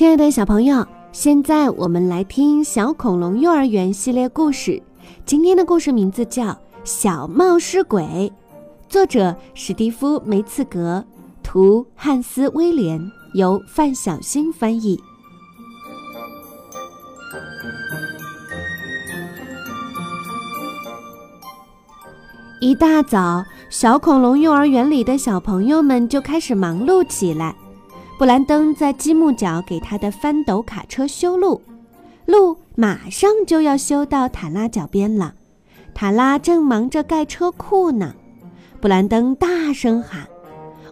亲爱的小朋友，现在我们来听《小恐龙幼儿园》系列故事。今天的故事名字叫《小冒失鬼》，作者史蒂夫·梅茨格，图汉斯·威廉，由范小新翻译。一大早，小恐龙幼儿园里的小朋友们就开始忙碌起来。布兰登在积木角给他的翻斗卡车修路，路马上就要修到塔拉脚边了。塔拉正忙着盖车库呢。布兰登大声喊：“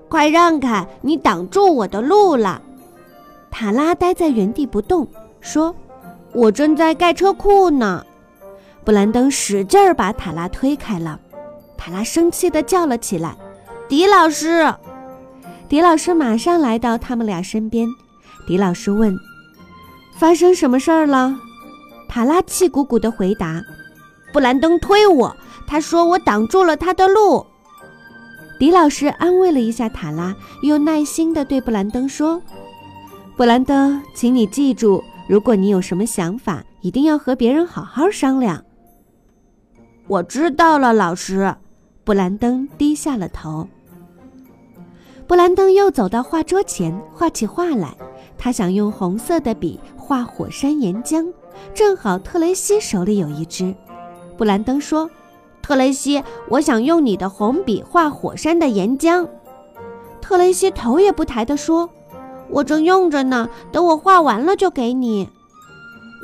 快让开！你挡住我的路了！”塔拉呆在原地不动，说：“我正在盖车库呢。”布兰登使劲儿把塔拉推开了。塔拉生气地叫了起来：“迪老师！”迪老师马上来到他们俩身边。迪老师问：“发生什么事儿了？”塔拉气鼓鼓地回答：“布兰登推我，他说我挡住了他的路。”迪老师安慰了一下塔拉，又耐心地对布兰登说：“布兰登，请你记住，如果你有什么想法，一定要和别人好好商量。”我知道了，老师。布兰登低下了头。布兰登又走到画桌前，画起画来。他想用红色的笔画火山岩浆，正好特雷西手里有一支。布兰登说：“特雷西，我想用你的红笔画火山的岩浆。”特雷西头也不抬地说：“我正用着呢，等我画完了就给你。”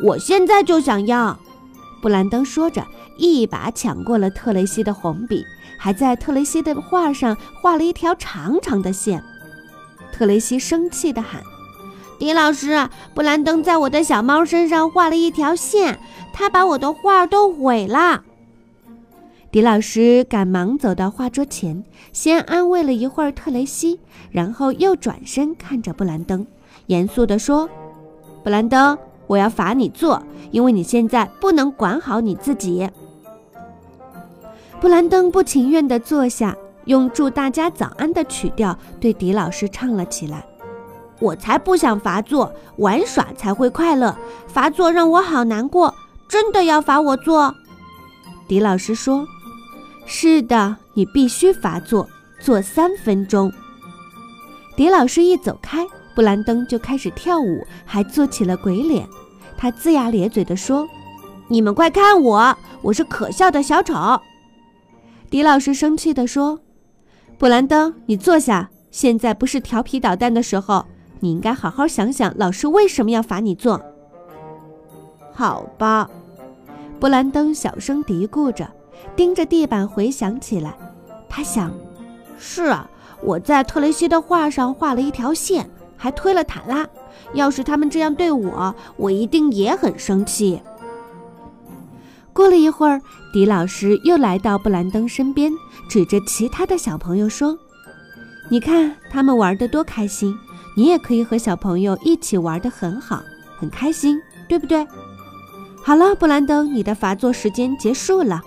我现在就想要。布兰登说着，一把抢过了特雷西的红笔。还在特雷西的画上画了一条长长的线。特雷西生气地喊：“迪老师，布兰登在我的小猫身上画了一条线，他把我的画都毁了。”迪老师赶忙走到画桌前，先安慰了一会儿特雷西，然后又转身看着布兰登，严肃地说：“布兰登，我要罚你做，因为你现在不能管好你自己。”布兰登不情愿地坐下，用“祝大家早安”的曲调对迪老师唱了起来。我才不想罚坐，玩耍才会快乐。罚坐让我好难过，真的要罚我坐？迪老师说：“是的，你必须罚坐，坐三分钟。”迪老师一走开，布兰登就开始跳舞，还做起了鬼脸。他龇牙咧嘴地说：“你们快看我，我是可笑的小丑。”迪老师生气地说：“布兰登，你坐下。现在不是调皮捣蛋的时候，你应该好好想想老师为什么要罚你坐。”好吧，布兰登小声嘀咕着，盯着地板回想起来。他想：“是啊，我在特雷西的画上画了一条线，还推了塔拉。要是他们这样对我，我一定也很生气。”过了一会儿，迪老师又来到布兰登身边，指着其他的小朋友说：“你看他们玩得多开心！你也可以和小朋友一起玩得很好，很开心，对不对？”好了，布兰登，你的罚坐时间结束了。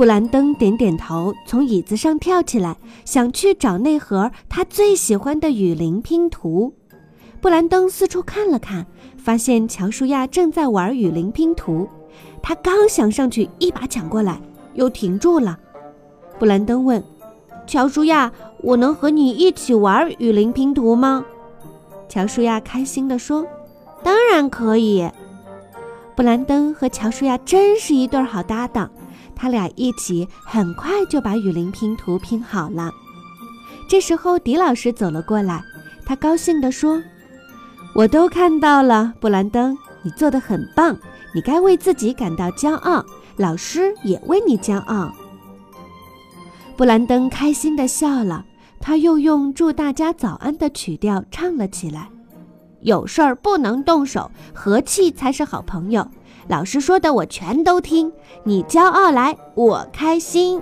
布兰登点点头，从椅子上跳起来，想去找那盒他最喜欢的雨林拼图。布兰登四处看了看，发现乔舒亚正在玩雨林拼图。他刚想上去一把抢过来，又停住了。布兰登问：“乔舒亚，我能和你一起玩雨林拼图吗？”乔舒亚开心地说：“当然可以。”布兰登和乔舒亚真是一对好搭档，他俩一起很快就把雨林拼图拼好了。这时候，迪老师走了过来，他高兴地说：“我都看到了，布兰登，你做的很棒。”你该为自己感到骄傲，老师也为你骄傲。布兰登开心地笑了，他又用“祝大家早安”的曲调唱了起来：“有事儿不能动手，和气才是好朋友。老师说的我全都听，你骄傲来，我开心。”